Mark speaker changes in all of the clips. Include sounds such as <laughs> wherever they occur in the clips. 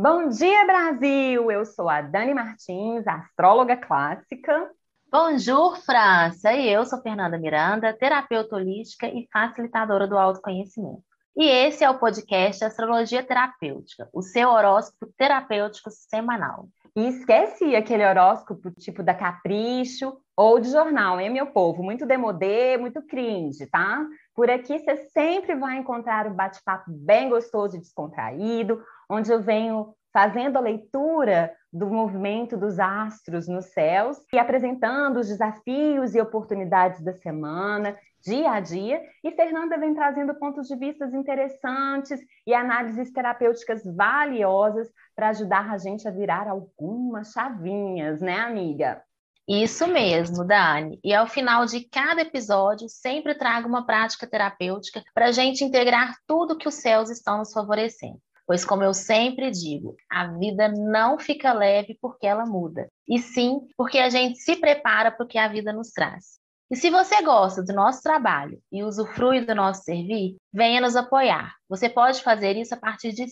Speaker 1: Bom dia, Brasil! Eu sou a Dani Martins, astróloga clássica.
Speaker 2: Bonjour, França! E eu sou Fernanda Miranda, terapeuta holística e facilitadora do autoconhecimento. E esse é o podcast Astrologia Terapêutica, o seu horóscopo terapêutico semanal.
Speaker 1: E esquece aquele horóscopo tipo da Capricho ou de jornal, hein, meu povo? Muito demodê, muito cringe, tá? Por aqui você sempre vai encontrar um bate-papo bem gostoso e descontraído, onde eu venho fazendo a leitura do movimento dos astros nos céus e apresentando os desafios e oportunidades da semana, dia a dia. E Fernanda vem trazendo pontos de vista interessantes e análises terapêuticas valiosas para ajudar a gente a virar algumas chavinhas, né, amiga?
Speaker 2: Isso mesmo, Dani. E ao final de cada episódio, sempre trago uma prática terapêutica para a gente integrar tudo que os céus estão nos favorecendo. Pois, como eu sempre digo, a vida não fica leve porque ela muda, e sim porque a gente se prepara para o que a vida nos traz. E se você gosta do nosso trabalho e usufrui do nosso servir, venha nos apoiar. Você pode fazer isso a partir de R$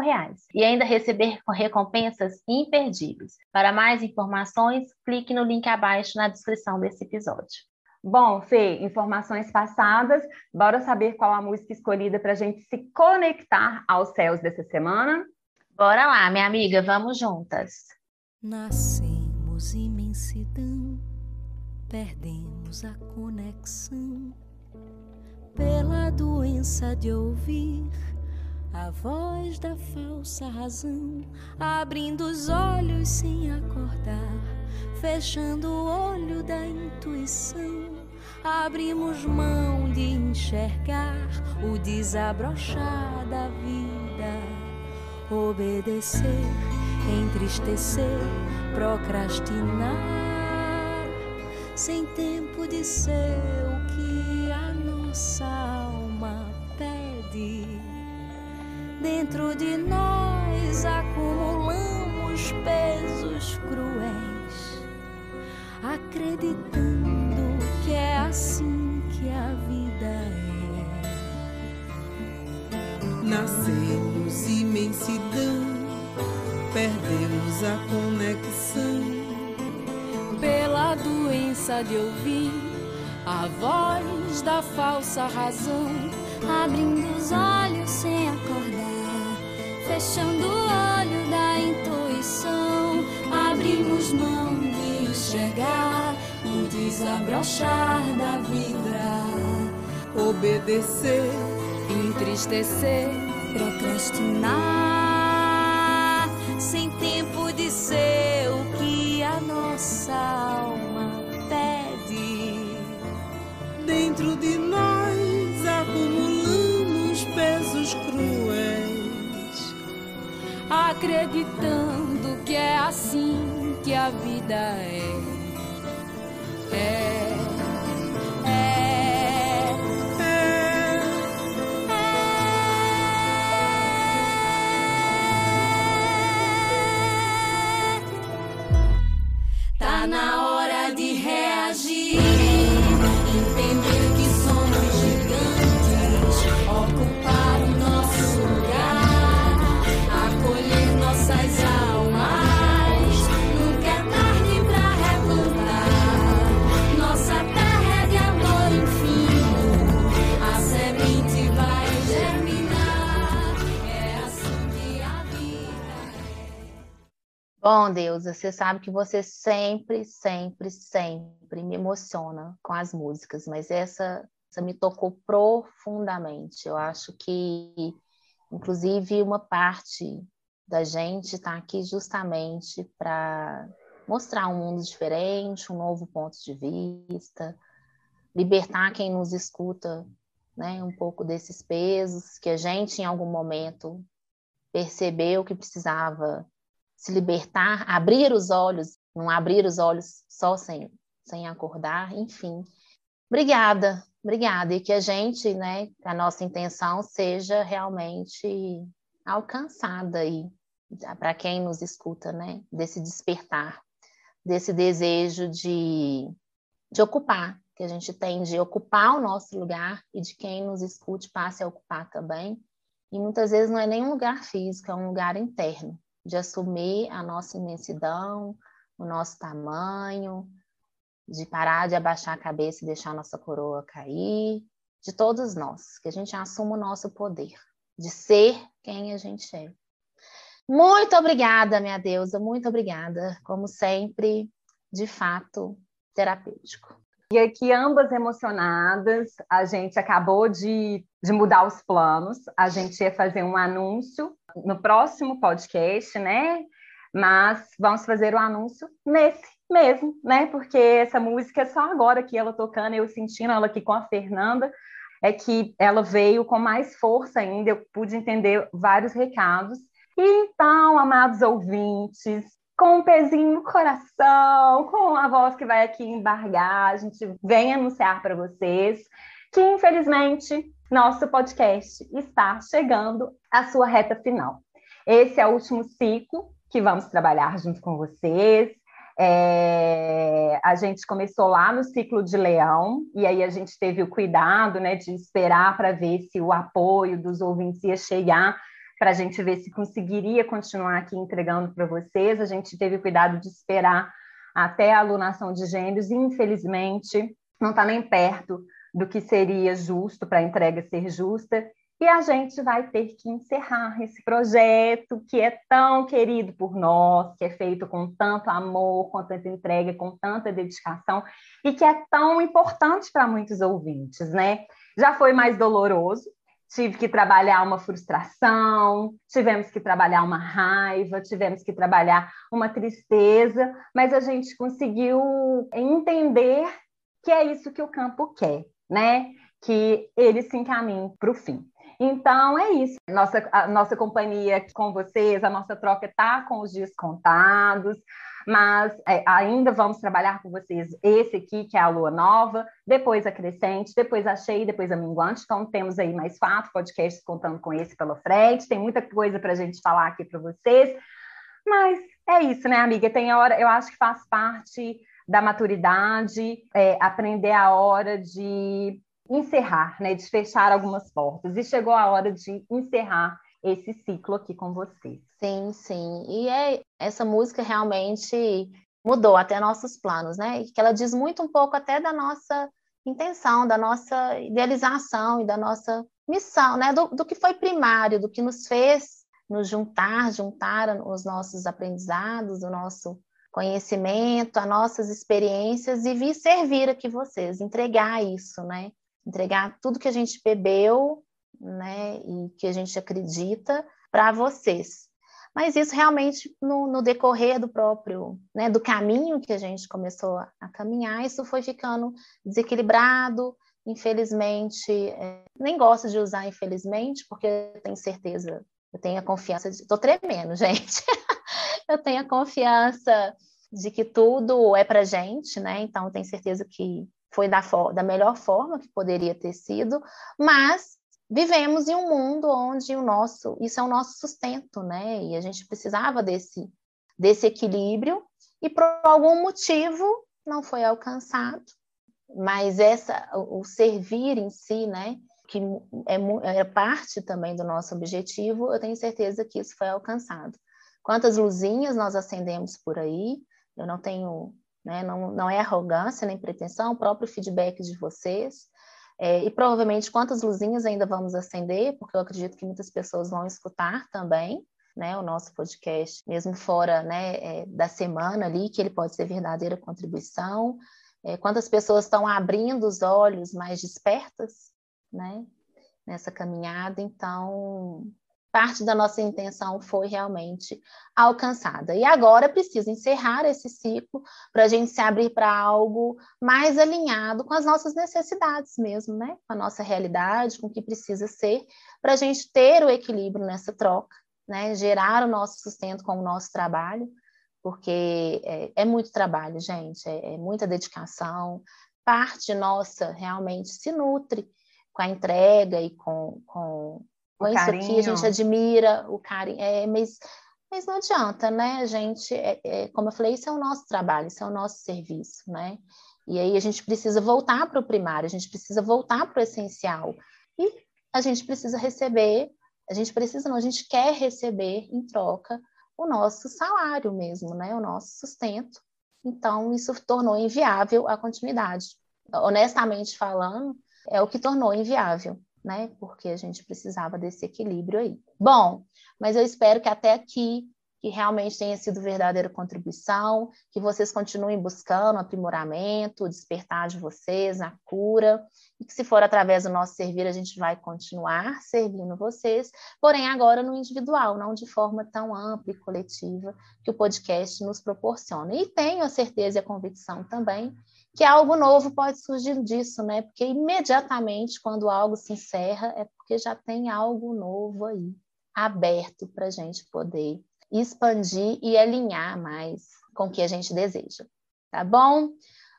Speaker 2: reais e ainda receber recompensas imperdíveis. Para mais informações, clique no link abaixo na descrição desse episódio.
Speaker 1: Bom, Fê, informações passadas, bora saber qual a música escolhida para a gente se conectar aos céus dessa semana?
Speaker 2: Bora lá, minha amiga, vamos juntas.
Speaker 3: Nascemos imensidão, perdemos a conexão pela doença de ouvir a voz da falsa razão, abrindo os olhos sem acordar, fechando o olho da intuição abrimos mão de enxergar o desabrochar da vida, obedecer, entristecer, procrastinar, sem tempo de ser o que a nossa alma pede. Dentro de nós acumulamos pesos cruéis, acreditando assim que a vida é.
Speaker 4: Nascemos imensidão, perdemos a conexão.
Speaker 3: Pela doença de ouvir a voz da falsa razão, abrindo os olhos sem acordar, fechando o olho da intuição, abrimos mão de enxergar desabrochar da vida,
Speaker 4: obedecer,
Speaker 3: entristecer, procrastinar, sem tempo de ser o que a nossa alma pede.
Speaker 4: Dentro de nós acumulamos pesos cruéis,
Speaker 3: acreditando que é assim que a vida é. Tá na hora
Speaker 2: Bom, Deus, você sabe que você sempre, sempre, sempre me emociona com as músicas, mas essa, essa me tocou profundamente. Eu acho que, inclusive, uma parte da gente está aqui justamente para mostrar um mundo diferente, um novo ponto de vista, libertar quem nos escuta, né, um pouco desses pesos que a gente, em algum momento, percebeu que precisava se libertar, abrir os olhos, não abrir os olhos só sem, sem acordar, enfim. Obrigada, obrigada. E que a gente, né, a nossa intenção seja realmente alcançada aí, para quem nos escuta, né, desse despertar, desse desejo de, de ocupar, que a gente tem de ocupar o nosso lugar e de quem nos escute passe a ocupar também E muitas vezes não é nem um lugar físico, é um lugar interno, de assumir a nossa imensidão, o nosso tamanho, de parar de abaixar a cabeça e deixar a nossa coroa cair, de todos nós, que a gente assuma o nosso poder, de ser quem a gente é. Muito obrigada, minha deusa, muito obrigada. Como sempre, de fato, terapêutico.
Speaker 1: E aqui, ambas emocionadas, a gente acabou de, de mudar os planos. A gente ia fazer um anúncio no próximo podcast, né? Mas vamos fazer o anúncio nesse mesmo, né? Porque essa música é só agora que ela tocando, eu sentindo ela aqui com a Fernanda, é que ela veio com mais força ainda, eu pude entender vários recados. E então, amados ouvintes, com um pezinho no coração, com a voz que vai aqui embargar, a gente vem anunciar para vocês que, infelizmente, nosso podcast está chegando à sua reta final. Esse é o último ciclo que vamos trabalhar junto com vocês. É, a gente começou lá no ciclo de leão, e aí a gente teve o cuidado né, de esperar para ver se o apoio dos ouvintes ia chegar para a gente ver se conseguiria continuar aqui entregando para vocês. A gente teve cuidado de esperar até a alunação de gêmeos, e infelizmente não está nem perto do que seria justo para a entrega ser justa. E a gente vai ter que encerrar esse projeto que é tão querido por nós, que é feito com tanto amor, com tanta entrega, com tanta dedicação e que é tão importante para muitos ouvintes, né? Já foi mais doloroso, tive que trabalhar uma frustração, tivemos que trabalhar uma raiva, tivemos que trabalhar uma tristeza, mas a gente conseguiu entender que é isso que o campo quer, né? Que ele se encaminhe para o fim. Então é isso. Nossa, a nossa companhia com vocês, a nossa troca está com os dias contados mas é, ainda vamos trabalhar com vocês esse aqui, que é a lua nova, depois a crescente, depois a cheia, depois a minguante. Então, temos aí mais quatro podcasts contando com esse pela frente. Tem muita coisa para a gente falar aqui para vocês, mas é isso, né, amiga? Tem hora, eu acho que faz parte da maturidade, é, aprender a hora de encerrar, né, de fechar algumas portas. E chegou a hora de encerrar esse ciclo aqui com vocês.
Speaker 2: Sim, sim. E é, essa música realmente mudou até nossos planos, né? Que ela diz muito um pouco até da nossa intenção, da nossa idealização e da nossa missão, né? Do, do que foi primário, do que nos fez nos juntar, juntar os nossos aprendizados, o nosso conhecimento, as nossas experiências e vir servir aqui vocês, entregar isso, né? Entregar tudo que a gente bebeu né, e que a gente acredita para vocês. Mas isso realmente no, no, decorrer do próprio, né, do caminho que a gente começou a, caminhar, isso foi ficando desequilibrado. Infelizmente, é, nem gosto de usar infelizmente, porque eu tenho certeza, eu tenho a confiança, estou tremendo, <laughs> gente. eu tenho a confiança de que tudo é para gente, né? Então, tenho certeza que foi da, da melhor forma que poderia ter sido, mas vivemos em um mundo onde o nosso, isso é o nosso sustento, né? E a gente precisava desse, desse equilíbrio e por algum motivo não foi alcançado. Mas essa, o servir em si, né? Que é, é parte também do nosso objetivo, eu tenho certeza que isso foi alcançado. Quantas luzinhas nós acendemos por aí? Eu não tenho, né? Não, não é arrogância nem pretensão, o próprio feedback de vocês é, e provavelmente quantas luzinhas ainda vamos acender, porque eu acredito que muitas pessoas vão escutar também, né, o nosso podcast, mesmo fora né, é, da semana ali, que ele pode ser verdadeira contribuição. É, quantas pessoas estão abrindo os olhos mais despertas, né, nessa caminhada. Então, parte da nossa intenção foi realmente alcançada. E agora precisa encerrar esse ciclo para a gente se abrir para algo mais alinhado com as nossas necessidades mesmo, né? Com a nossa realidade, com o que precisa ser, para a gente ter o equilíbrio nessa troca, né? Gerar o nosso sustento com o nosso trabalho, porque é, é muito trabalho, gente, é, é muita dedicação. Parte nossa realmente se nutre com a entrega e com, com isso carinho. aqui a gente admira, o carinho. É, mas, mas não adianta, né? A gente, é, é, como eu falei, isso é o nosso trabalho, isso é o nosso serviço, né? E aí a gente precisa voltar para o primário, a gente precisa voltar para o essencial. E a gente precisa receber A gente precisa, não, a gente quer receber em troca o nosso salário mesmo, né? O nosso sustento. Então, isso tornou inviável a continuidade. Honestamente falando, é o que tornou inviável, né? Porque a gente precisava desse equilíbrio aí. Bom, mas eu espero que até aqui que realmente tenha sido verdadeira contribuição, que vocês continuem buscando aprimoramento, despertar de vocês, a cura, e que se for através do nosso servir, a gente vai continuar servindo vocês, porém agora no individual, não de forma tão ampla e coletiva que o podcast nos proporciona. E tenho a certeza e a convicção também que algo novo pode surgir disso, né? Porque imediatamente quando algo se encerra é porque já tem algo novo aí aberto para a gente poder expandir e alinhar mais com o que a gente deseja. Tá bom?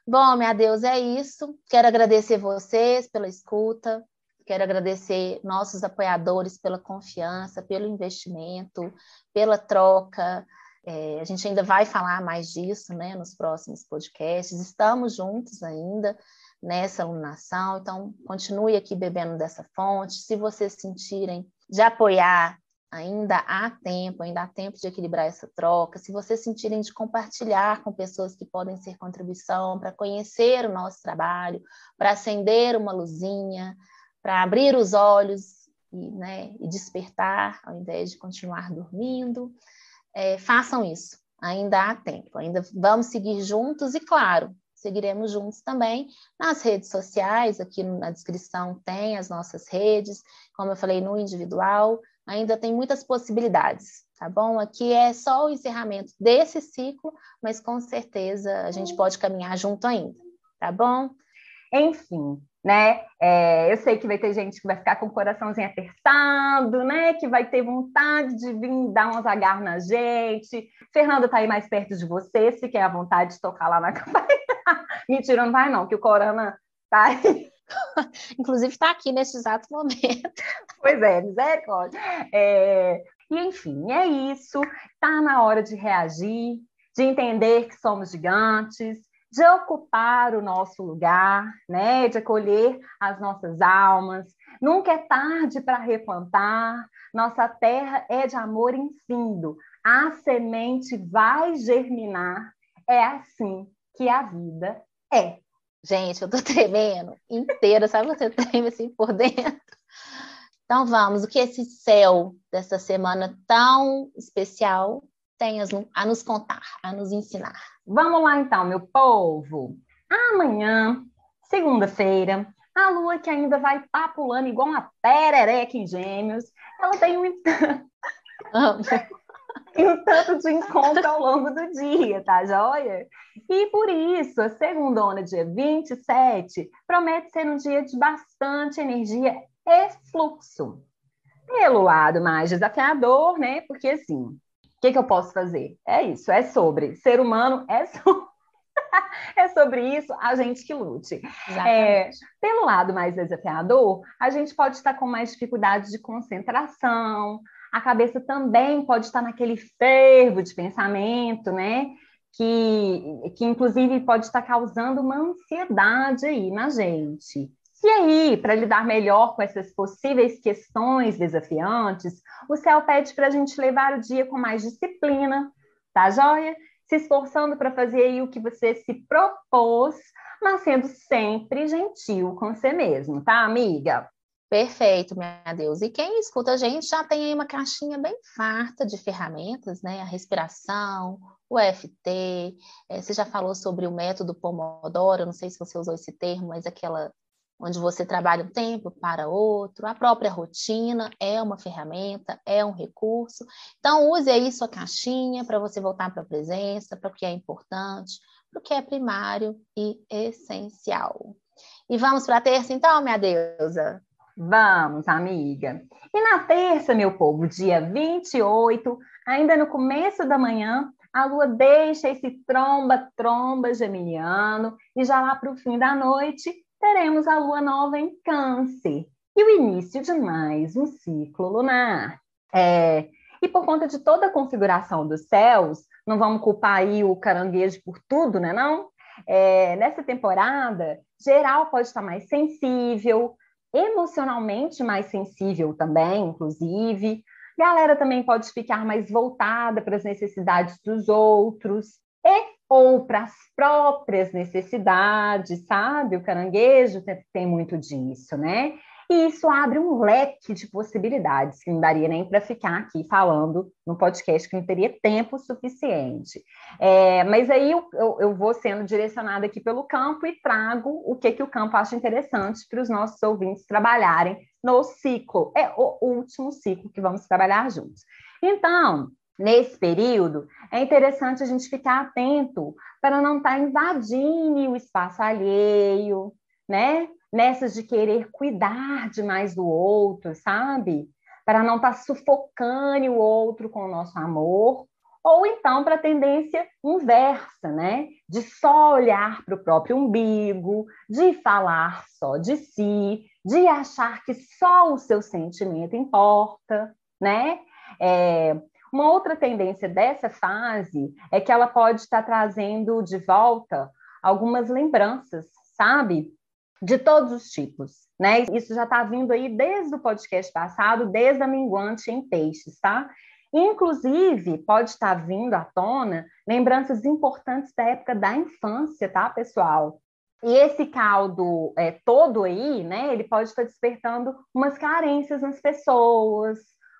Speaker 2: Bom, minha Deus, é isso. Quero agradecer vocês pela escuta, quero agradecer nossos apoiadores pela confiança, pelo investimento, pela troca. É, a gente ainda vai falar mais disso né, nos próximos podcasts. Estamos juntos ainda nessa alunação, então continue aqui bebendo dessa fonte. Se vocês sentirem de apoiar ainda há tempo, ainda há tempo de equilibrar essa troca. Se vocês sentirem de compartilhar com pessoas que podem ser contribuição para conhecer o nosso trabalho, para acender uma luzinha, para abrir os olhos e, né, e, despertar, ao invés de continuar dormindo, é, façam isso. Ainda há tempo, ainda vamos seguir juntos e, claro, seguiremos juntos também nas redes sociais. Aqui na descrição tem as nossas redes, como eu falei, no individual ainda tem muitas possibilidades, tá bom? Aqui é só o encerramento desse ciclo, mas com certeza a gente pode caminhar junto ainda, tá bom?
Speaker 1: Enfim, né? É, eu sei que vai ter gente que vai ficar com o coraçãozinho apertado, né? Que vai ter vontade de vir dar umas agarras na gente. Fernanda tá aí mais perto de você, se quer a vontade de tocar lá na <laughs> campanha. Mentira, não vai não, que o Corona tá aí <laughs>
Speaker 2: Inclusive está aqui neste exato momento.
Speaker 1: Pois é, misericórdia. É, e enfim, é isso. Está na hora de reagir, de entender que somos gigantes, de ocupar o nosso lugar, né? de acolher as nossas almas. Nunca é tarde para replantar. Nossa terra é de amor infindo. A semente vai germinar. É assim que a vida é.
Speaker 2: Gente, eu tô tremendo inteira, sabe? Você treme assim por dentro. Então vamos, o que esse céu dessa semana tão especial tem a nos contar, a nos ensinar?
Speaker 1: Vamos lá então, meu povo. Amanhã, segunda-feira, a lua que ainda vai papulando igual uma perereca em gêmeos, ela tem um e um tanto de encontro ao longo do dia, tá joia? E por isso, a segunda dia 27 promete ser um dia de bastante energia e fluxo. Pelo lado mais desafiador, né? Porque assim, que, que eu posso fazer? É isso, é sobre. Ser humano é <laughs> sobre. é sobre isso, a gente que lute. É, pelo lado mais desafiador, a gente pode estar com mais dificuldade de concentração, a cabeça também pode estar naquele fervo de pensamento, né? Que, que inclusive pode estar causando uma ansiedade aí na gente. E aí, para lidar melhor com essas possíveis questões desafiantes, o céu pede para a gente levar o dia com mais disciplina, tá joia? Se esforçando para fazer aí o que você se propôs, mas sendo sempre gentil com você mesmo, tá, amiga?
Speaker 2: Perfeito, minha Deus. E quem escuta a gente já tem aí uma caixinha bem farta de ferramentas, né? A respiração, o FT. É, você já falou sobre o método Pomodoro, não sei se você usou esse termo, mas aquela onde você trabalha um tempo para outro. A própria rotina é uma ferramenta, é um recurso. Então, use aí sua caixinha para você voltar para a presença, para o que é importante, para o que é primário e essencial. E vamos para a terça, então, minha deusa?
Speaker 1: Vamos, amiga. E na terça, meu povo, dia 28, ainda no começo da manhã, a lua deixa esse tromba-tromba geminiano e já lá para o fim da noite teremos a lua nova em Câncer e o início de mais um ciclo lunar. É, e por conta de toda a configuração dos céus, não vamos culpar aí o caranguejo por tudo, né? Não? É, nessa temporada, geral pode estar mais sensível, emocionalmente mais sensível também, inclusive. Galera também pode ficar mais voltada para as necessidades dos outros e ou para as próprias necessidades, sabe? O caranguejo tem muito disso, né? E isso abre um leque de possibilidades que não daria nem para ficar aqui falando no podcast, que não teria tempo suficiente. É, mas aí eu, eu, eu, vou sendo direcionada aqui pelo campo e trago o que, que o campo acha interessante para os nossos ouvintes trabalharem no ciclo. É o último ciclo que vamos trabalhar juntos. Então, nesse período, é interessante a gente ficar atento para não estar tá invadindo o espaço alheio, né? nessas de querer cuidar demais do outro, sabe? Para não estar tá sufocando o outro com o nosso amor, ou então para a tendência inversa, né? De só olhar para o próprio umbigo, de falar só de si, de achar que só o seu sentimento importa, né? É, uma outra tendência dessa fase é que ela pode estar trazendo de volta algumas lembranças, sabe? de todos os tipos, né? Isso já está vindo aí desde o podcast passado, desde a minguante em peixes, tá? Inclusive, pode estar vindo à tona lembranças importantes da época da infância, tá, pessoal? E esse caldo é, todo aí, né, ele pode estar despertando umas carências nas pessoas,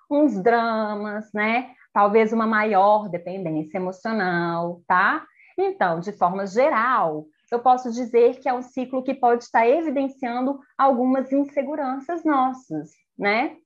Speaker 1: uns dramas, né? Talvez uma maior dependência emocional, tá? Então, de forma geral, eu posso dizer que é um ciclo que pode estar evidenciando algumas inseguranças nossas, né?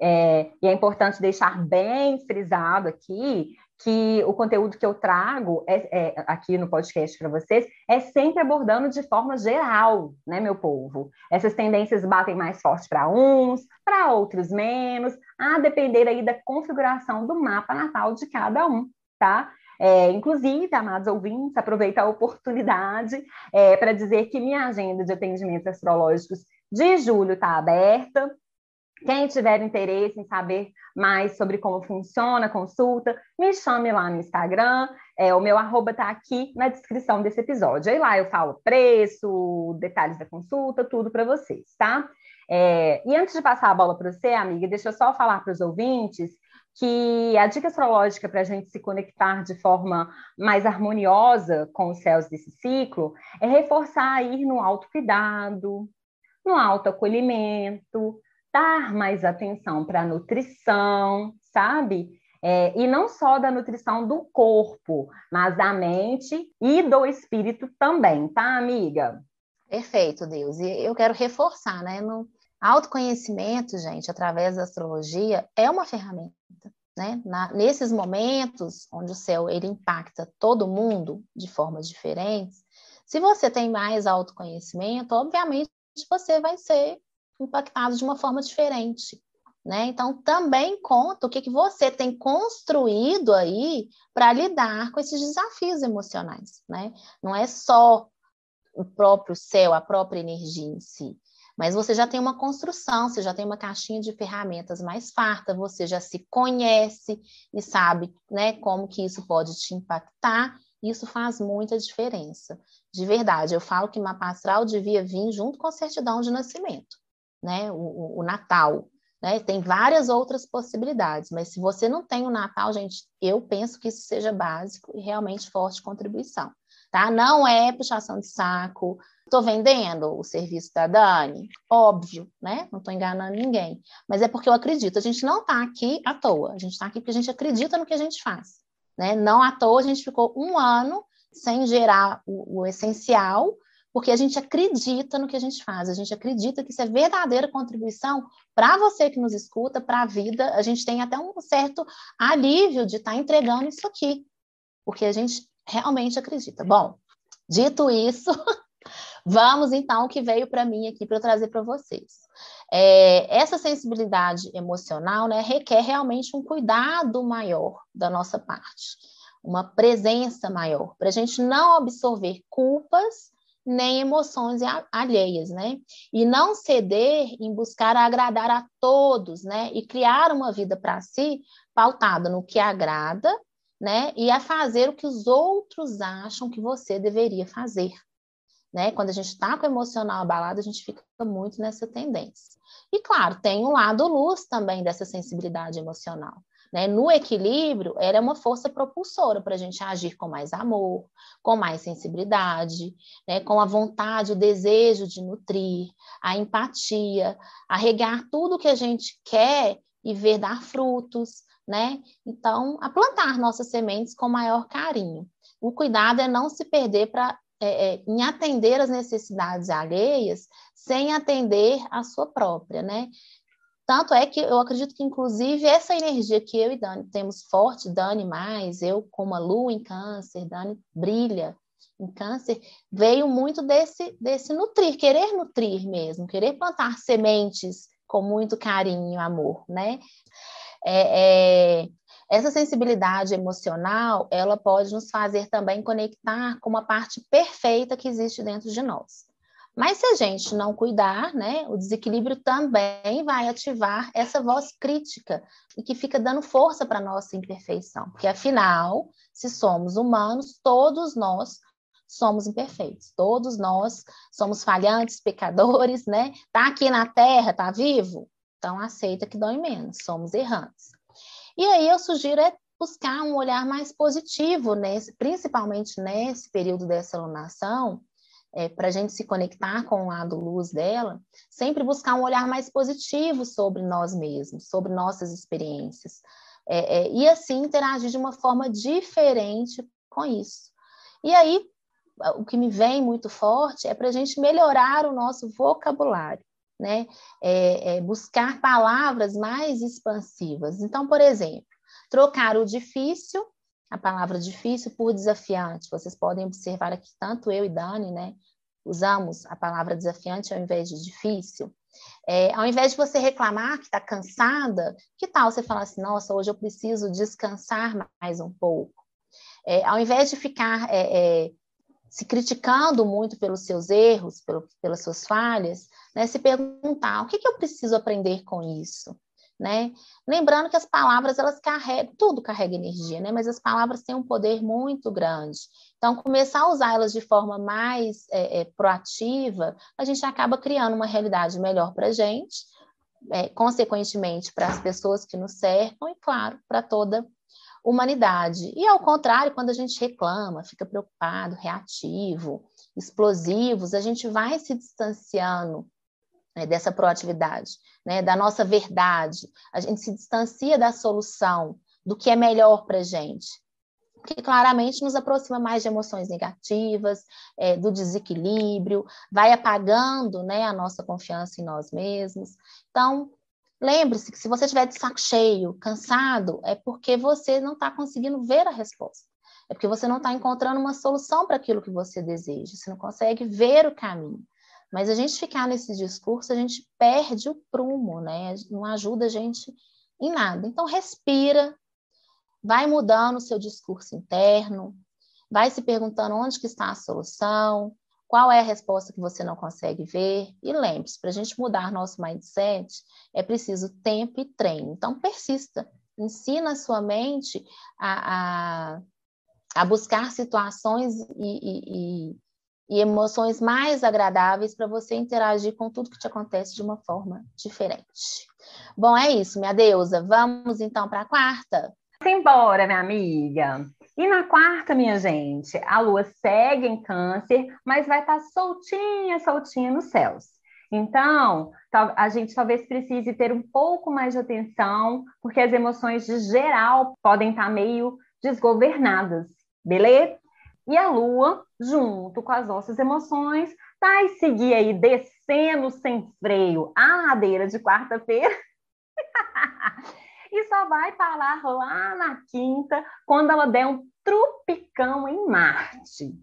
Speaker 1: É, e é importante deixar bem frisado aqui que o conteúdo que eu trago é, é, aqui no podcast para vocês é sempre abordando de forma geral, né, meu povo? Essas tendências batem mais forte para uns, para outros menos, a depender aí da configuração do mapa natal de cada um, tá? É, inclusive, amados ouvintes, aproveito a oportunidade é, para dizer que minha agenda de atendimentos astrológicos de julho está aberta. Quem tiver interesse em saber mais sobre como funciona a consulta, me chame lá no Instagram. É, o meu arroba está aqui na descrição desse episódio. Aí lá eu falo preço, detalhes da consulta, tudo para vocês, tá? É, e antes de passar a bola para você, amiga, deixa eu só falar para os ouvintes que a dica astrológica para a gente se conectar de forma mais harmoniosa com os céus desse ciclo é reforçar ir no autocuidado, no autoacolhimento, dar mais atenção para a nutrição, sabe? É, e não só da nutrição do corpo, mas da mente e do espírito também, tá, amiga?
Speaker 2: Perfeito, Deus. E eu quero reforçar, né? No, Autoconhecimento, gente, através da astrologia, é uma ferramenta. Né? Na, nesses momentos onde o céu ele impacta todo mundo de formas diferentes, se você tem mais autoconhecimento, obviamente você vai ser impactado de uma forma diferente. Né? Então, também conta o que, que você tem construído aí para lidar com esses desafios emocionais. Né? Não é só o próprio céu, a própria energia em si, mas você já tem uma construção, você já tem uma caixinha de ferramentas mais farta, você já se conhece e sabe, né, como que isso pode te impactar. Isso faz muita diferença. De verdade, eu falo que mapa astral devia vir junto com a certidão de nascimento, né? O, o, Natal, né? Tem várias outras possibilidades, mas se você não tem o Natal, gente, eu penso que isso seja básico e realmente forte contribuição tá? Não é puxação de saco. Estou vendendo o serviço da Dani? Óbvio, né? Não estou enganando ninguém. Mas é porque eu acredito. A gente não está aqui à toa. A gente está aqui porque a gente acredita no que a gente faz. Né? Não à toa a gente ficou um ano sem gerar o, o essencial, porque a gente acredita no que a gente faz, a gente acredita que isso é verdadeira contribuição para você que nos escuta, para a vida. A gente tem até um certo alívio de estar tá entregando isso aqui, porque a gente realmente acredita. Bom, dito isso, <laughs> vamos então ao que veio para mim aqui para eu trazer para vocês. É, essa sensibilidade emocional né, requer realmente um cuidado maior da nossa parte, uma presença maior, para a gente não absorver culpas nem emoções alheias, né? E não ceder em buscar agradar a todos, né? E criar uma vida para si pautada no que agrada né? E a fazer o que os outros acham que você deveria fazer. né? Quando a gente está com o emocional abalado, a gente fica muito nessa tendência. E claro, tem um lado luz também dessa sensibilidade emocional. Né? No equilíbrio, ela é uma força propulsora para a gente agir com mais amor, com mais sensibilidade, né? com a vontade, o desejo de nutrir, a empatia, a regar tudo que a gente quer e ver dar frutos, né? Então, a plantar nossas sementes com maior carinho. O cuidado é não se perder para é, é, em atender as necessidades alheias sem atender a sua própria, né? Tanto é que eu acredito que, inclusive, essa energia que eu e Dani temos forte, Dani mais, eu como a lua em câncer, Dani brilha em câncer, veio muito desse, desse nutrir, querer nutrir mesmo, querer plantar sementes com muito carinho amor, né? É, é, essa sensibilidade emocional, ela pode nos fazer também conectar com uma parte perfeita que existe dentro de nós. Mas se a gente não cuidar, né, o desequilíbrio também vai ativar essa voz crítica e que fica dando força para a nossa imperfeição. Porque, afinal, se somos humanos, todos nós somos imperfeitos. Todos nós somos falhantes, pecadores, né? Tá aqui na Terra, tá vivo? Então aceita que dói menos, somos errantes. E aí eu sugiro é buscar um olhar mais positivo, nesse, principalmente nesse período dessa alunação, é, para a gente se conectar com o lado luz dela, sempre buscar um olhar mais positivo sobre nós mesmos, sobre nossas experiências. É, é, e assim interagir de uma forma diferente com isso. E aí, o que me vem muito forte é para a gente melhorar o nosso vocabulário, né? É, é buscar palavras mais expansivas. Então, por exemplo, trocar o difícil a palavra difícil por desafiante. Vocês podem observar aqui, tanto eu e Dani, né, usamos a palavra desafiante ao invés de difícil. É, ao invés de você reclamar que está cansada, que tal você falar assim, nossa, hoje eu preciso descansar mais um pouco? É, ao invés de ficar é, é se criticando muito pelos seus erros, pelo, pelas suas falhas, né, se perguntar o que, que eu preciso aprender com isso? Né? Lembrando que as palavras elas carregam, tudo carrega energia, né? Mas as palavras têm um poder muito grande. Então, começar a usá-las de forma mais é, é, proativa, a gente acaba criando uma realidade melhor para a gente, é, consequentemente para as pessoas que nos cercam e, claro, para toda humanidade. E ao contrário, quando a gente reclama, fica preocupado, reativo, explosivos, a gente vai se distanciando né, dessa proatividade, né, da nossa verdade. A gente se distancia da solução, do que é melhor para a gente. Que claramente nos aproxima mais de emoções negativas, é, do desequilíbrio, vai apagando né, a nossa confiança em nós mesmos. Então, lembre-se que se você estiver de saco cheio, cansado, é porque você não está conseguindo ver a resposta. É porque você não está encontrando uma solução para aquilo que você deseja, você não consegue ver o caminho. Mas a gente ficar nesse discurso, a gente perde o prumo, né? Não ajuda a gente em nada. Então, respira, vai mudando o seu discurso interno, vai se perguntando onde que está a solução, qual é a resposta que você não consegue ver. E lembre-se, para a gente mudar nosso mindset, é preciso tempo e treino. Então, persista. Ensina a sua mente a, a, a buscar situações e, e, e e emoções mais agradáveis para você interagir com tudo que te acontece de uma forma diferente. Bom, é isso, minha deusa. Vamos então para a quarta?
Speaker 1: Embora, minha amiga. E na quarta, minha gente, a lua segue em câncer, mas vai estar tá soltinha, soltinha nos céus. Então, a gente talvez precise ter um pouco mais de atenção, porque as emoções de geral podem estar tá meio desgovernadas, beleza? E a lua, junto com as nossas emoções, vai seguir aí descendo sem freio a ladeira de quarta-feira. <laughs> e só vai parar lá na quinta, quando ela der um trupicão em Marte.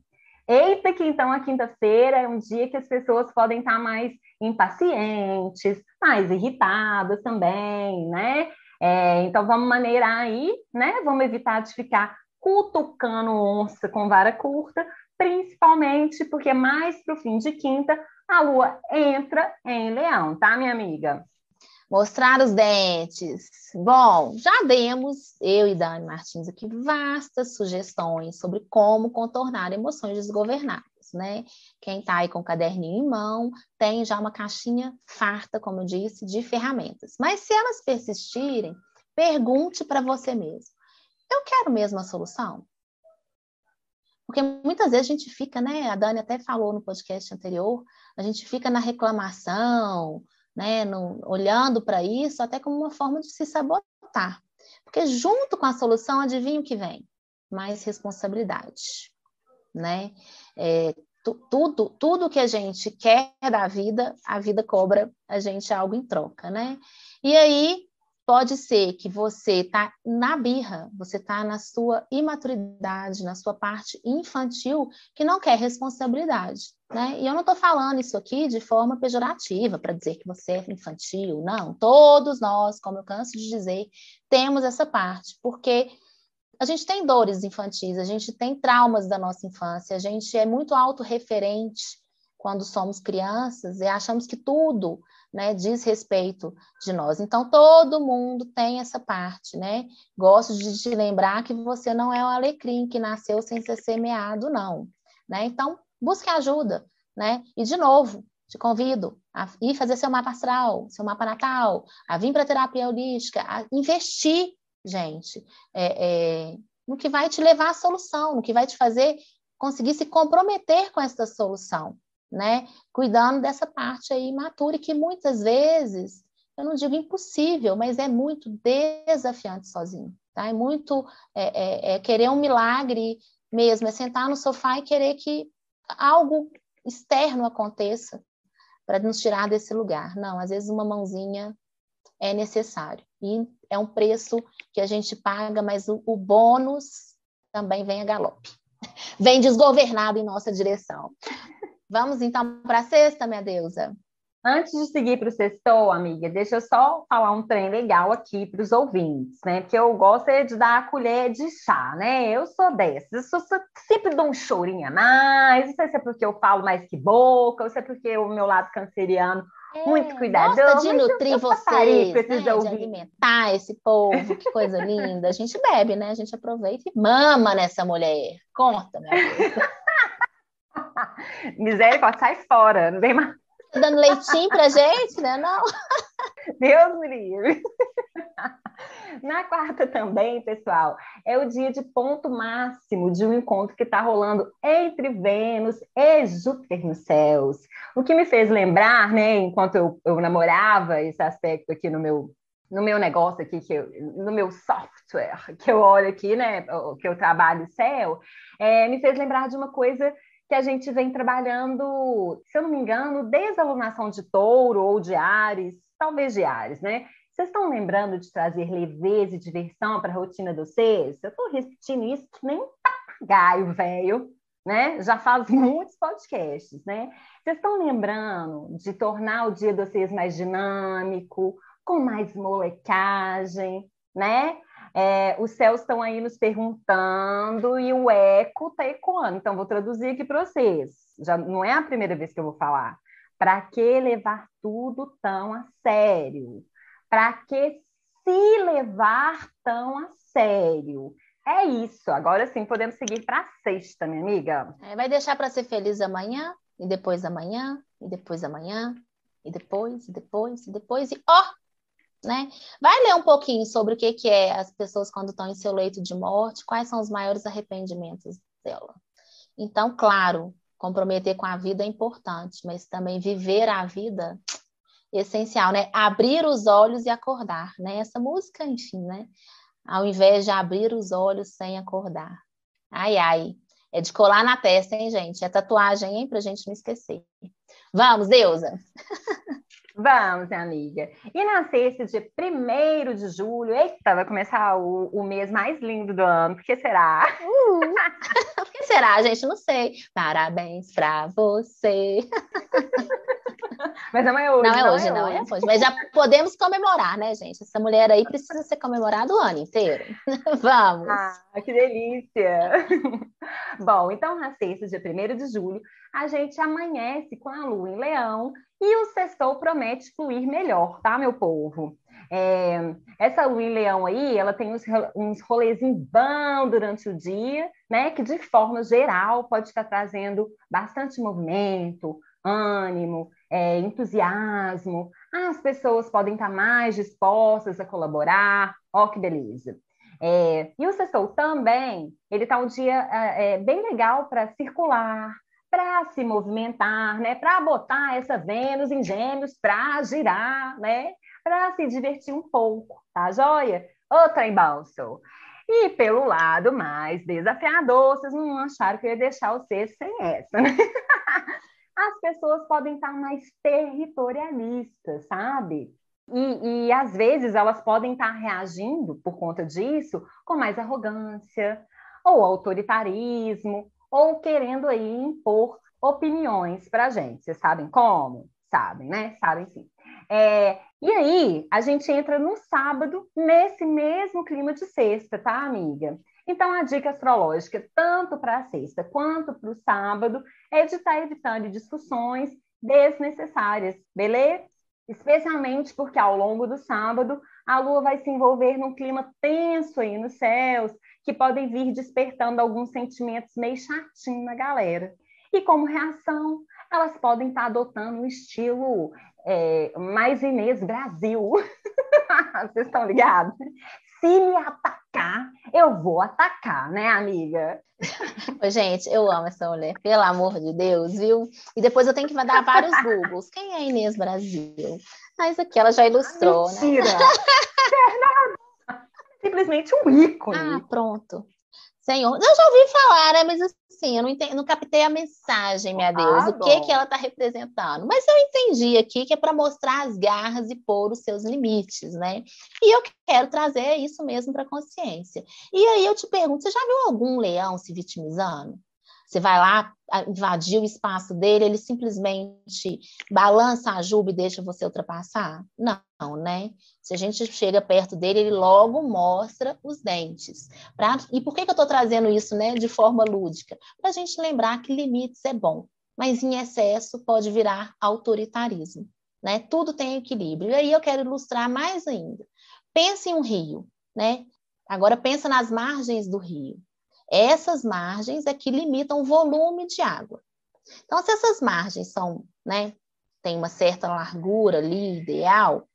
Speaker 1: Eita, que então a quinta-feira é um dia que as pessoas podem estar mais impacientes, mais irritadas também, né? É, então vamos maneirar aí, né? Vamos evitar de ficar cutucando onça com vara curta, principalmente porque mais para o fim de quinta a lua entra em leão, tá, minha amiga?
Speaker 2: Mostrar os dentes. Bom, já demos, eu e Dani Martins aqui, vastas sugestões sobre como contornar emoções desgovernadas. né? Quem está aí com o caderninho em mão tem já uma caixinha farta, como eu disse, de ferramentas. Mas se elas persistirem, pergunte para você mesmo: eu quero mesmo a solução? Porque muitas vezes a gente fica, né? A Dani até falou no podcast anterior, a gente fica na reclamação, né? No, olhando para isso até como uma forma de se sabotar. Porque junto com a solução, adivinha o que vem? Mais responsabilidade, né? É, tudo, tudo que a gente quer da vida, a vida cobra a gente algo em troca, né? E aí Pode ser que você está na birra, você está na sua imaturidade, na sua parte infantil, que não quer responsabilidade. Né? E eu não estou falando isso aqui de forma pejorativa, para dizer que você é infantil, não. Todos nós, como eu canso de dizer, temos essa parte, porque a gente tem dores infantis, a gente tem traumas da nossa infância, a gente é muito autorreferente quando somos crianças e achamos que tudo né, diz respeito de nós. Então, todo mundo tem essa parte, né? Gosto de te lembrar que você não é o alecrim que nasceu sem ser semeado, não. Né? Então, busque ajuda, né? E, de novo, te convido a ir fazer seu mapa astral, seu mapa natal, a vir para terapia holística, a investir, gente, é, é, no que vai te levar à solução, no que vai te fazer conseguir se comprometer com essa solução, né? Cuidando dessa parte aí imatura, que muitas vezes, eu não digo impossível, mas é muito desafiante sozinho, tá? É muito é, é, é querer um milagre mesmo, é sentar no sofá e querer que algo externo aconteça para nos tirar desse lugar. Não, às vezes uma mãozinha é necessário. E é um preço que a gente paga, mas o, o bônus também vem a galope. <laughs> Vem desgovernado em nossa direção. Vamos então para a sexta, minha deusa.
Speaker 1: Antes de seguir para o sextou, amiga, deixa eu só falar um trem legal aqui para os ouvintes, né? Porque eu gosto é de dar a colher de chá, né? Eu sou dessas, eu sou, sempre dou um chorinho a mais, não sei se é porque eu falo mais que boca, ou se é porque o meu lado canceriano é, muito cuidadoso.
Speaker 2: Gosta de nutrir vocês, né? de alimentar esse povo, que coisa linda. A gente bebe, né? A gente aproveita e mama nessa mulher. Conta, minha <laughs> <laughs>
Speaker 1: Misericórdia, sai fora, não vem mais.
Speaker 2: Dando leitinho pra gente, né? Não.
Speaker 1: Deus me livre. <laughs> Na quarta também, pessoal, é o dia de ponto máximo de um encontro que está rolando entre Vênus e Júpiter nos céus. O que me fez lembrar, né, enquanto eu, eu namorava esse aspecto aqui no meu no meu negócio aqui, que eu, no meu software, que eu olho aqui, né, que eu trabalho céu, é, me fez lembrar de uma coisa que a gente vem trabalhando, se eu não me engano, desde a alunação de touro ou de Ares, talvez de Ares, né? Vocês estão lembrando de trazer leveza e diversão para a rotina de vocês? Eu estou repetindo isso que nem um papagaio, velho, né? Já faz <laughs> muitos podcasts, né? Vocês estão lembrando de tornar o dia de vocês mais dinâmico, com mais molecagem, né? É, os céus estão aí nos perguntando e o eco está ecoando. Então, vou traduzir aqui para vocês. Já não é a primeira vez que eu vou falar. Para que levar tudo tão a sério? Para que se levar tão a sério? É isso. Agora sim, podemos seguir para a sexta, minha amiga.
Speaker 2: É, vai deixar para ser feliz amanhã, e depois amanhã, e depois amanhã, e depois, e depois, e depois, e ó, né? Vai ler um pouquinho sobre o que, que é as pessoas quando estão em seu leito de morte, quais são os maiores arrependimentos dela. Então, claro, comprometer com a vida é importante, mas também viver a vida é essencial, né? Abrir os olhos e acordar, né? Essa música, enfim, né? Ao invés de abrir os olhos sem acordar. Ai, ai. É de colar na testa, hein, gente? É tatuagem, hein? Pra gente não esquecer. Vamos, Deusa! <laughs>
Speaker 1: Vamos, amiga. E na sexta, dia 1 de julho, eita, vai começar o, o mês mais lindo do ano. Por que será?
Speaker 2: Uh, <laughs> que será, gente? Não sei. Parabéns pra você. <laughs>
Speaker 1: Mas não é hoje.
Speaker 2: Não é não hoje, é não hoje. é hoje. Mas já podemos comemorar, né, gente? Essa mulher aí precisa ser comemorada o ano inteiro. <laughs> Vamos.
Speaker 1: Ah, que delícia! <laughs> Bom, então na sexta, dia 1 de julho, a gente amanhece com a lua em leão e o sextou promete fluir melhor, tá, meu povo? É, essa lua em leão aí, ela tem uns, uns rolezinhos bons durante o dia, né? Que de forma geral pode estar trazendo bastante movimento, ânimo, é, entusiasmo. As pessoas podem estar mais dispostas a colaborar. Ó, que beleza. É, e o sextou também, ele está um dia é, é bem legal para circular, para se movimentar, né? Para botar essa Vênus em Gêmeos para girar, né? Para se divertir um pouco, tá joia? Outra embalso. E pelo lado mais desafiador, vocês não acharam que eu ia deixar vocês sem essa, né? <laughs> As pessoas podem estar mais territorialistas, sabe? E, e às vezes elas podem estar reagindo por conta disso com mais arrogância ou autoritarismo ou querendo aí impor opiniões para a gente. Vocês sabem como? Sabem, né? Sabem sim. É, e aí, a gente entra no sábado, nesse mesmo clima de sexta, tá, amiga? Então, a dica astrológica, tanto para a sexta quanto para o sábado, é de estar tá evitando discussões desnecessárias, beleza? Especialmente porque ao longo do sábado a Lua vai se envolver num clima tenso aí nos céus, que podem vir despertando alguns sentimentos meio chatinhos na galera. E como reação, elas podem estar tá adotando um estilo é, mais Inês Brasil. <laughs> Vocês estão ligados? Se me atacar, eu vou atacar, né, amiga?
Speaker 2: Gente, eu amo essa mulher, pelo amor de Deus, viu? E depois eu tenho que dar vários Googles. Quem é Inês Brasil? Mas aqui ela já ilustrou,
Speaker 1: ah, Mentira. <laughs> né? Simplesmente um ícone.
Speaker 2: Ah, pronto. Senhor, eu já ouvi falar, né? Mas assim, eu não, entendi, não captei a mensagem, minha Deus, ah, o que que ela está representando. Mas eu entendi aqui que é para mostrar as garras e pôr os seus limites, né? E eu quero trazer isso mesmo para a consciência. E aí eu te pergunto, você já viu algum leão se vitimizando? Você vai lá, invadir o espaço dele, ele simplesmente balança a juba e deixa você ultrapassar? Não, né? Se a gente chega perto dele, ele logo mostra os dentes. Pra... E por que, que eu estou trazendo isso né, de forma lúdica? Para a gente lembrar que limites é bom, mas em excesso pode virar autoritarismo. Né? Tudo tem equilíbrio. E aí eu quero ilustrar mais ainda. Pense em um rio, né? Agora pensa nas margens do rio. Essas margens é que limitam o volume de água. Então, se essas margens são, né, tem uma certa largura ali, ideal,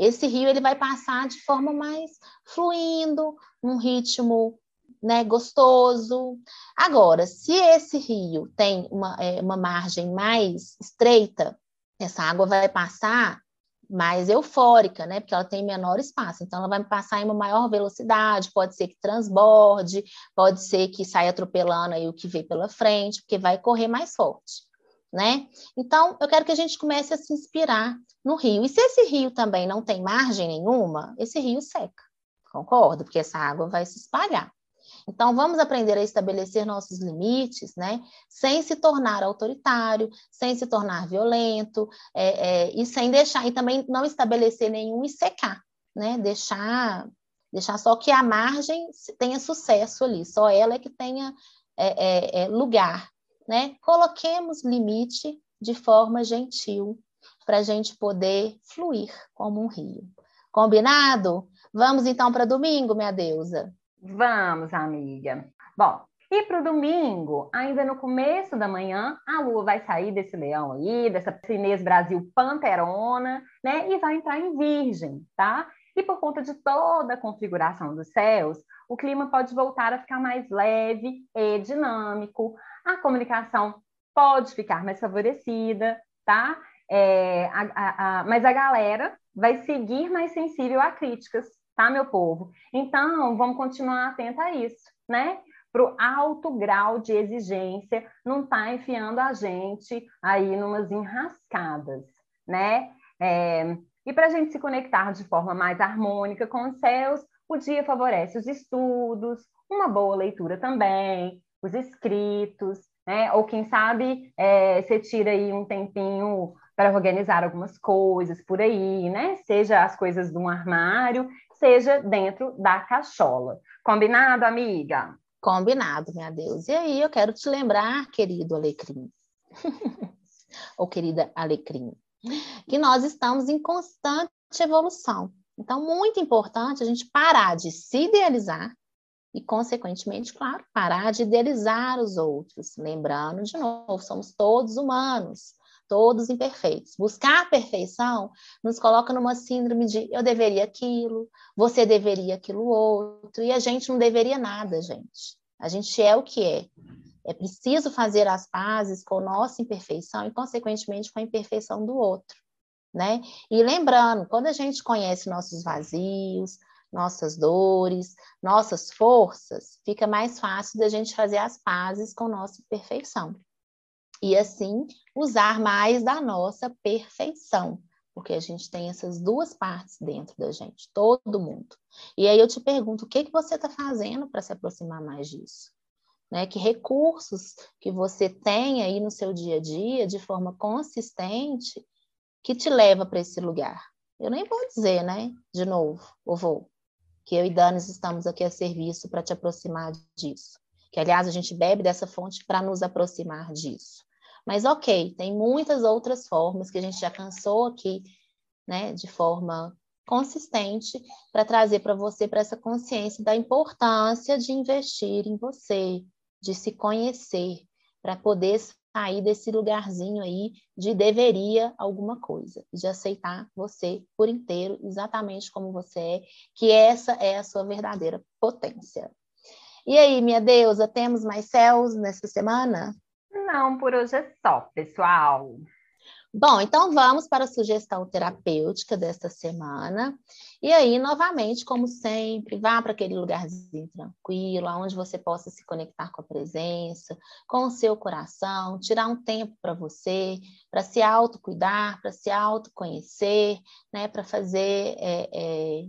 Speaker 2: esse rio ele vai passar de forma mais fluindo, num ritmo né, gostoso. Agora, se esse rio tem uma, é, uma margem mais estreita, essa água vai passar mais eufórica, né? Porque ela tem menor espaço, então ela vai passar em uma maior velocidade, pode ser que transborde, pode ser que saia atropelando aí o que vê pela frente, porque vai correr mais forte, né? Então, eu quero que a gente comece a se inspirar no rio. E se esse rio também não tem margem nenhuma, esse rio seca. Concordo? Porque essa água vai se espalhar. Então, vamos aprender a estabelecer nossos limites, né? Sem se tornar autoritário, sem se tornar violento, é, é, e sem deixar, e também não estabelecer nenhum e secar, né? Deixar, deixar só que a margem tenha sucesso ali, só ela é que tenha é, é, é lugar, né? Coloquemos limite de forma gentil para a gente poder fluir como um rio. Combinado? Vamos então para domingo, minha deusa.
Speaker 1: Vamos, amiga. Bom, e para o domingo, ainda no começo da manhã, a lua vai sair desse leão aí, dessa Inês Brasil panterona, né? E vai entrar em virgem, tá? E por conta de toda a configuração dos céus, o clima pode voltar a ficar mais leve e dinâmico. A comunicação pode ficar mais favorecida, tá? É, a, a, a, mas a galera vai seguir mais sensível a críticas, tá, meu povo? Então, vamos continuar atento a isso, né? Para o alto grau de exigência não tá enfiando a gente aí numas enrascadas, né? É, e para a gente se conectar de forma mais harmônica com os céus, o dia favorece os estudos, uma boa leitura também, os escritos, né? Ou quem sabe é, você tira aí um tempinho para organizar algumas coisas por aí, né? Seja as coisas de um armário, seja dentro da cachola. Combinado, amiga?
Speaker 2: Combinado, minha Deus. E aí, eu quero te lembrar, querido Alecrim, <laughs> ou querida Alecrim, que nós estamos em constante evolução. Então, muito importante a gente parar de se idealizar e, consequentemente, claro, parar de idealizar os outros. Lembrando, de novo, somos todos humanos, todos imperfeitos. Buscar a perfeição nos coloca numa síndrome de eu deveria aquilo, você deveria aquilo outro, e a gente não deveria nada, gente. A gente é o que é. É preciso fazer as pazes com nossa imperfeição e, consequentemente, com a imperfeição do outro né? E lembrando, quando a gente conhece nossos vazios, nossas dores, nossas forças, fica mais fácil da gente fazer as pazes com nossa perfeição. E assim, usar mais da nossa perfeição, porque a gente tem essas duas partes dentro da gente, todo mundo. E aí eu te pergunto, o que, que você está fazendo para se aproximar mais disso? Né? Que recursos que você tem aí no seu dia a dia, de forma consistente, que te leva para esse lugar? Eu nem vou dizer, né? De novo, ou vou, que eu e Danis estamos aqui a serviço para te aproximar disso. Que, aliás, a gente bebe dessa fonte para nos aproximar disso. Mas, ok, tem muitas outras formas que a gente já cansou aqui, né, de forma consistente, para trazer para você para essa consciência da importância de investir em você, de se conhecer, para poder sair desse lugarzinho aí de deveria alguma coisa, de aceitar você por inteiro, exatamente como você é, que essa é a sua verdadeira potência. E aí, minha deusa, temos mais céus nessa semana?
Speaker 1: Não, por hoje é só, pessoal.
Speaker 2: Bom, então vamos para a sugestão terapêutica desta semana. E aí, novamente, como sempre, vá para aquele lugarzinho tranquilo, onde você possa se conectar com a presença, com o seu coração, tirar um tempo para você, para se autocuidar, para se autoconhecer, né, para fazer é, é,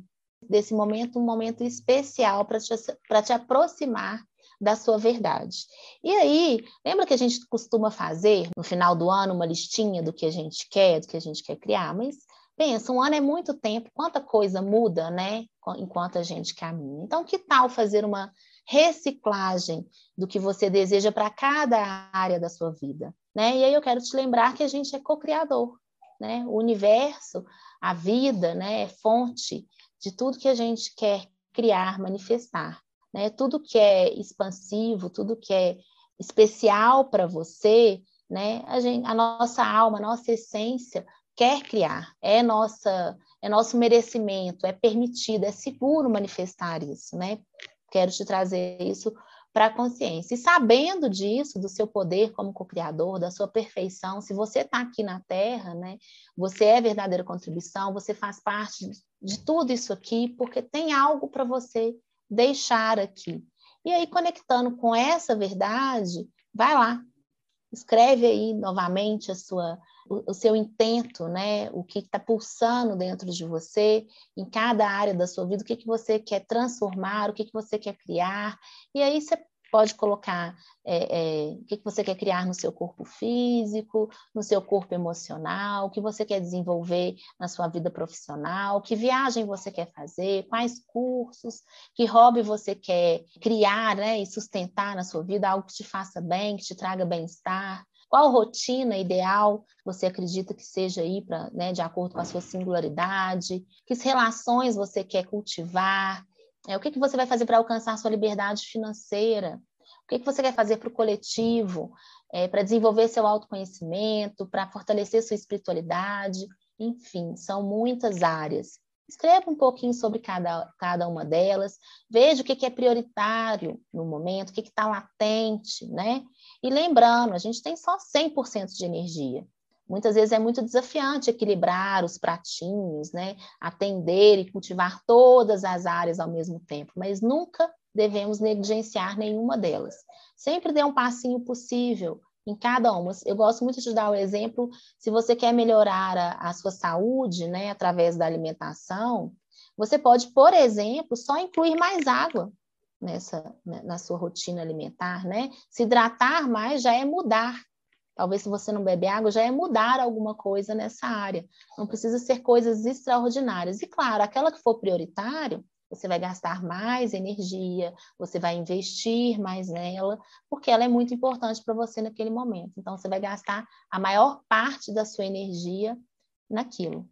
Speaker 2: desse momento um momento especial para te, te aproximar da sua verdade. E aí, lembra que a gente costuma fazer no final do ano uma listinha do que a gente quer, do que a gente quer criar? Mas pensa, um ano é muito tempo, quanta coisa muda, né? Enquanto a gente caminha. Então, que tal fazer uma reciclagem do que você deseja para cada área da sua vida, né? E aí eu quero te lembrar que a gente é co-criador, né? O universo, a vida, né, é fonte de tudo que a gente quer criar, manifestar né? Tudo que é expansivo, tudo que é especial para você, né? A, gente, a nossa alma, a nossa essência quer criar, é nossa, é nosso merecimento, é permitido, é seguro manifestar isso, né? Quero te trazer isso para a consciência. E sabendo disso, do seu poder como co-criador, da sua perfeição, se você está aqui na Terra, né, você é verdadeira contribuição, você faz parte de tudo isso aqui, porque tem algo para você deixar aqui. E aí, conectando com essa verdade, vai lá, escreve aí novamente a sua, o, seu intento, né? O que está pulsando dentro de você, em cada área da sua vida, o que, que você quer transformar, o que, que você quer criar. E aí você pode colocar é, é, o que, que você quer criar no seu corpo físico, no seu corpo emocional, o que você quer desenvolver na sua vida profissional, que viagem você quer fazer, quais cursos, que hobby você quer criar né, e sustentar na sua vida, algo que te faça bem, que te traga bem-estar. Qual rotina ideal você acredita que seja aí para, né, de acordo com a sua singularidade? Que relações você quer cultivar? É, o que, que você vai fazer para alcançar sua liberdade financeira? O que, que você quer fazer para o coletivo? É, para desenvolver seu autoconhecimento, para fortalecer sua espiritualidade? Enfim, são muitas áreas. Escreva um pouquinho sobre cada, cada uma delas, veja o que, que é prioritário no momento, o que está latente, né? E lembrando, a gente tem só 100% de energia. Muitas vezes é muito desafiante equilibrar os pratinhos, né? Atender e cultivar todas as áreas ao mesmo tempo, mas nunca devemos negligenciar nenhuma delas. Sempre dê um passinho possível em cada uma. Eu gosto muito de dar o exemplo, se você quer melhorar a, a sua saúde, né, através da alimentação, você pode, por exemplo, só incluir mais água nessa né, na sua rotina alimentar, né? Se hidratar mais já é mudar Talvez se você não bebe água, já é mudar alguma coisa nessa área. Não precisa ser coisas extraordinárias. E claro, aquela que for prioritário, você vai gastar mais energia, você vai investir mais nela, porque ela é muito importante para você naquele momento. Então, você vai gastar a maior parte da sua energia naquilo.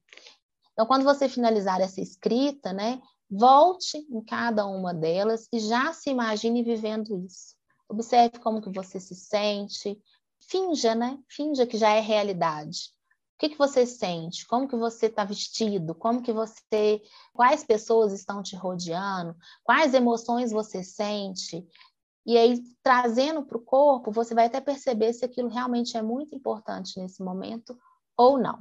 Speaker 2: Então, quando você finalizar essa escrita, né, volte em cada uma delas e já se imagine vivendo isso. Observe como que você se sente, finja, né? Finja que já é realidade. Que, que você sente? Como que você está vestido? Como que você, quais pessoas estão te rodeando? Quais emoções você sente? E aí, trazendo para o corpo, você vai até perceber se aquilo realmente é muito importante nesse momento ou não.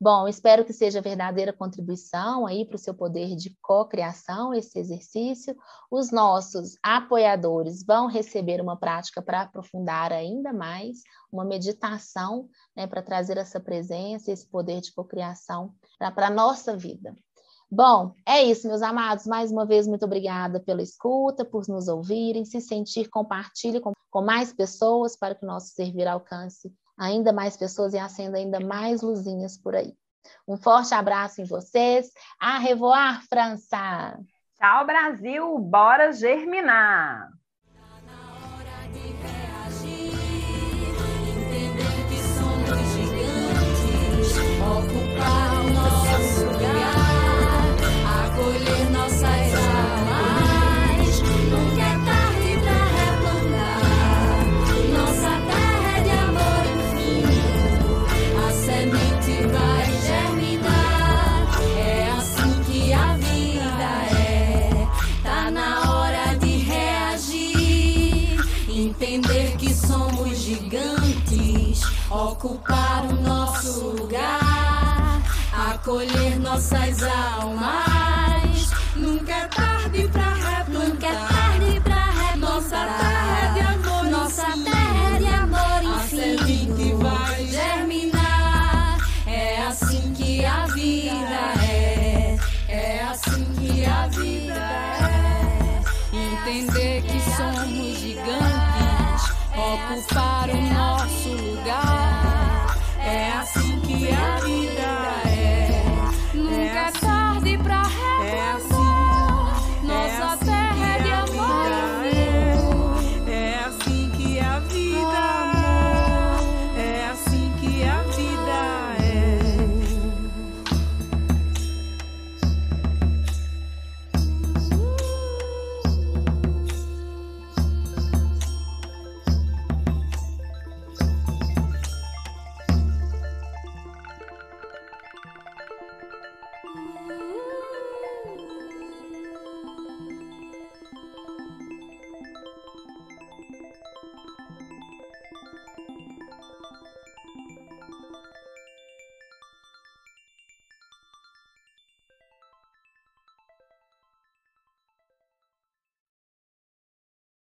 Speaker 2: Bom, espero que seja verdadeira contribuição aí para o seu poder de cocriação esse exercício. Os nossos apoiadores vão receber uma prática para aprofundar ainda mais, uma meditação, né, para trazer essa presença, esse poder de cocriação para a nossa vida. Bom, é isso, meus amados. Mais uma vez, muito obrigada pela escuta, por nos ouvirem. Se sentir, compartilhe com, com mais pessoas para que o nosso servir alcance ainda mais pessoas e acenda ainda mais luzinhas por aí. Um forte abraço em vocês. A revoar, França!
Speaker 1: Tchau, Brasil! Bora germinar!
Speaker 3: Ocupar o nosso lugar, acolher nossas almas. Nunca é tarde pra replantar. Nunca é tarde pra replantar. Nossa terra é de amor, nossa terra é de amor infinito. A semente vai germinar. É assim que a vida é. É assim que a vida é. Entender que somos gigantes, ocupar o nosso lugar. É assim